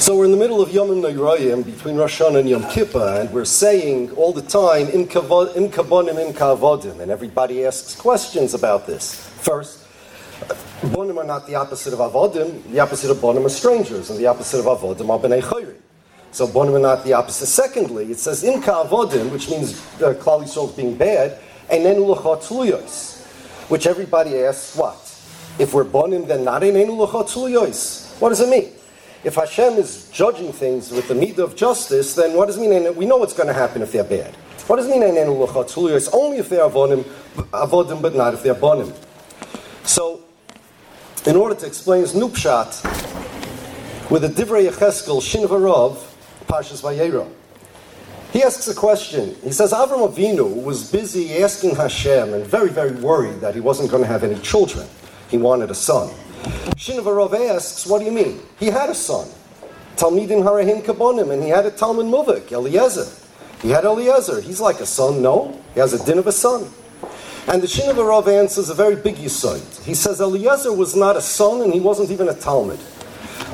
So we're in the middle of Yom Noirayim between Rosh Hashanah and Yom Kippur, and we're saying all the time, Im kabonim, im kavodim, and everybody asks questions about this. First, bonim are not the opposite of avodim, the opposite of bonim are strangers, and the opposite of avodim are b'nei chayri. So bonim are not the opposite. Secondly, it says im kavodim, which means uh, Klal Yisrael being bad, and then ulachot which everybody asks what? If we're bonim, then not in ulachot What does it mean? If Hashem is judging things with the need of justice, then what does it mean? We know what's going to happen if they're bad. What does it mean? It's only if they're avodim, avodim, but not if they're bonim. So, in order to explain his nupshat, with the Divrei Yecheskel Shinavarov, Pashas Vayera, he asks a question. He says Avram Avinu was busy asking Hashem and very, very worried that he wasn't going to have any children. He wanted a son. Shinavarov asks, what do you mean? He had a son, Talmidim Harahim Kabonim, and he had a Talmid Muvik, Eliezer. He had Eliezer. He's like a son. No, he has a din of a son. And the Shinavarov answers a very big yisoid. He says Eliezer was not a son and he wasn't even a Talmid.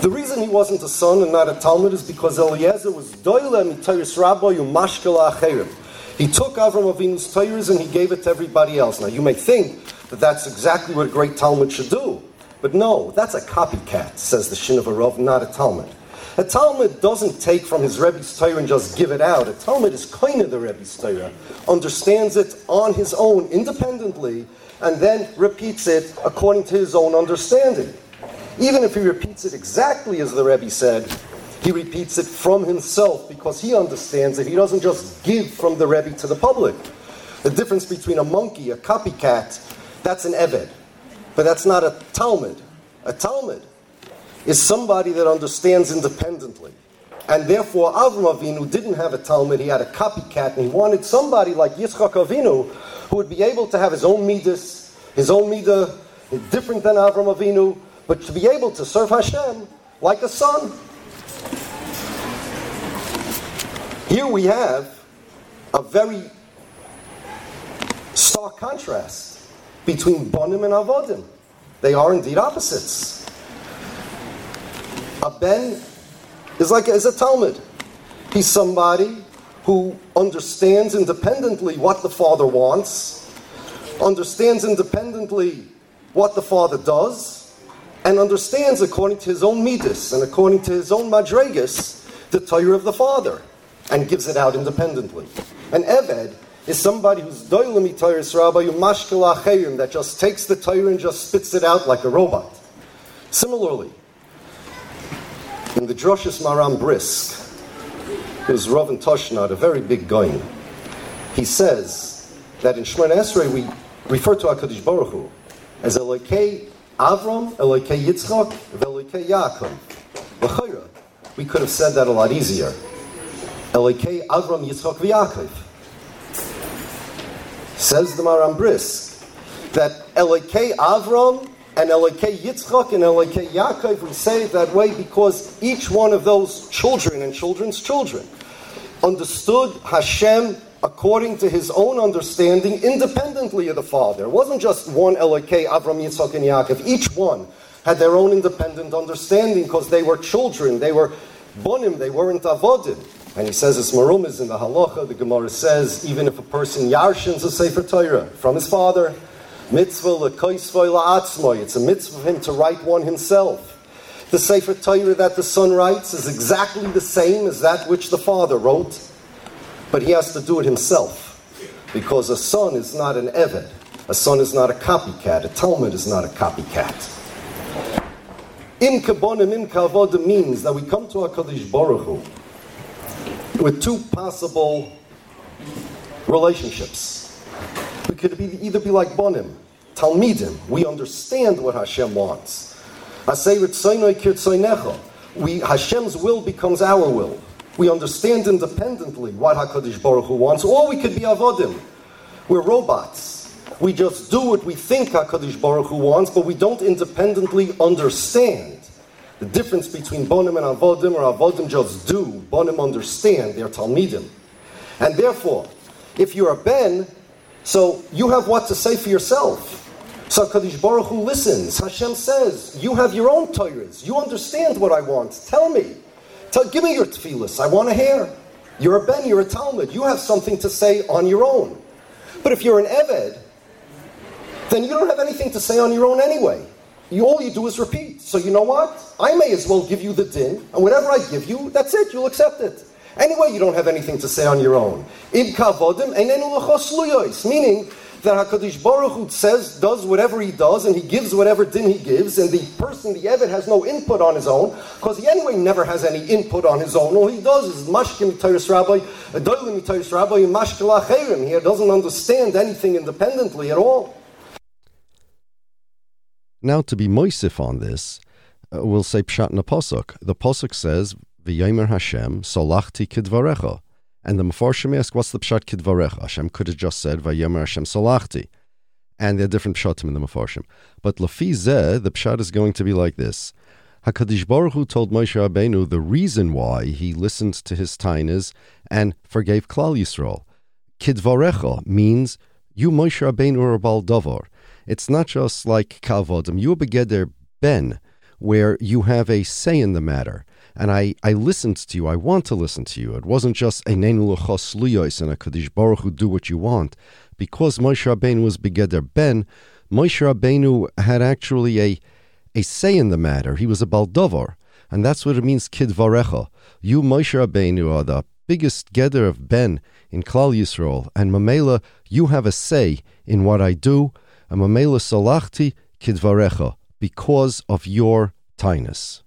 The reason he wasn't a son and not a Talmid is because Eliezer was doyle mitayis rabbi umashkala acherim. He took Avram Avinu's Torahs and he gave it to everybody else. Now you may think that that's exactly what a great Talmid should do. But no, that's a copycat, says the Shinavarov, not a Talmid. A Talmid doesn't take from his Rebbe's Torah and just give it out. A Talmid is kind of the Rebbe's Torah, understands it on his own independently, and then repeats it according to his own understanding. Even if he repeats it exactly as the Rebbe said, he repeats it from himself because he understands it. He doesn't just give from the Rebbe to the public. The difference between a monkey, a copycat, that's an Eved. But that's not a Talmid. A Talmid is somebody that understands independently. And therefore, Avram Avinu didn't have a Talmid, he had a copycat, and he wanted somebody like Yitzchak Avinu who would be able to have his own midas, his own midah, different than Avram Avinu, but to be able to serve Hashem like a son. Here we have a very stark contrast between Bonim and Avodim. They are indeed opposites. A Ben is like is a Talmid. He's somebody who understands independently what the Father wants, understands independently what the Father does, and understands according to his own midas and according to his own madregas the Torah of the Father, and gives it out independently. An Eved is somebody who's doilami Torah Rabbi Mashkel Achayim that just takes the Torah and just spits it out like a robot. Similarly, in the Droshis Maram Brisk, who's Rav and Toshnad, a very big guy, he says that in Shemon Esrei we refer to HaKadosh Baruch Hu as Elokei Avram, Elokei Yitzchak, Elokei Yaakov. We could have said that a lot easier. Elokei Avram, Yitzchak, V'Yaakov. Says the Maram Brisk that Elokei Avram and Elokei Yitzchak and Elokei Yaakov, we say it that way because each one of those children and children's children understood Hashem according to his own understanding, independently of the Father. It wasn't just one Elokei, Avram, Yitzchak, and Yaakov. Each one had their own independent understanding because they were children. They were bonim. They weren't avodim. And he says it's marumas in the halacha. The Gemara says even if a person yarshins a sefer Torah from his father, mitzvah lekoisvoy la'atzmoy. It's a mitzvah for him to write one himself. The sefer Torah that the son writes is exactly the same as that which the father wrote, but he has to do it himself because a son is not an eved. A son is not a copycat. A Talmid is not a copycat. Im kabonim im kavodim means that we come to HaKadosh Baruch Hu with two possible relationships. We could be, either be like Bonim, Talmidim. We understand what Hashem wants. We, Hashem's will becomes our will. We understand independently what HaKadosh Baruch Hu wants, or we could be Avodim. We're robots. We just do what we think HaKadosh Baruch Hu wants, but we don't independently understand. The difference between Bonim and Avodim, or Avodim just do, Bonim understand, they're Talmidim. And therefore, if you're a Ben, so you have what to say for yourself. So Kadosh Baruch Hu listens. Hashem says, You have your own Torahs. You understand what I want. Tell me. Tell, give me your tefillas. I want to hear. You're a ben, you're a Talmid. You have something to say on your own. But if you're an Eved, then you don't have anything to say on your own anyway. You, all you do is repeat. So you know what? I may as well give you the din, and whatever I give you, that's it, you'll accept it. Anyway, you don't have anything to say on your own. Meaning that HaKadosh Baruch Hu says, does whatever he does, and he gives whatever din he gives, and the person, the Eved, has no input on his own, because he anyway never has any input on his own. All he does is mashkim Tayrus Rabbi, doilim Tayrus Rabbi, mashkel He doesn't understand anything independently at all. Now, to be moisif on this, uh, we'll say pshat the posuk. The posuk says, "V'yomer Hashem solachti kidvarecha," and the Mefarshim ask, "What's the pshat kidvarecha?" Hashem could have just said, "V'yomer Hashem solachti," and there are different pshatim in the Mefarshim. But lafi zeh, the pshat is going to be like this: Hakadosh Baruch Hu told Moshe Rabbeinu the reason why he listened to his tainas and forgave Klal Yisrael. Kidvarecha means you Moshe Rabbeinu are a baldavar. It's not just like Kalvodim. You begeder ben, where you have a say in the matter. And I, I listened to you. I want to listen to you. It wasn't just a luyos and a Kadosh Baruch Hu do what you want. Because Moshe Rabbeinu was begeder ben, Moshe Rabbeinu had actually a, a say in the matter. He was a baldovar. And that's what it means, kid varecha. You, Moshe Rabbeinu, are the biggest geder of Ben in Klal Yisrael, and Mamela, you have a say in what I do, Amamela salachti kidvarecha, because of your tinus.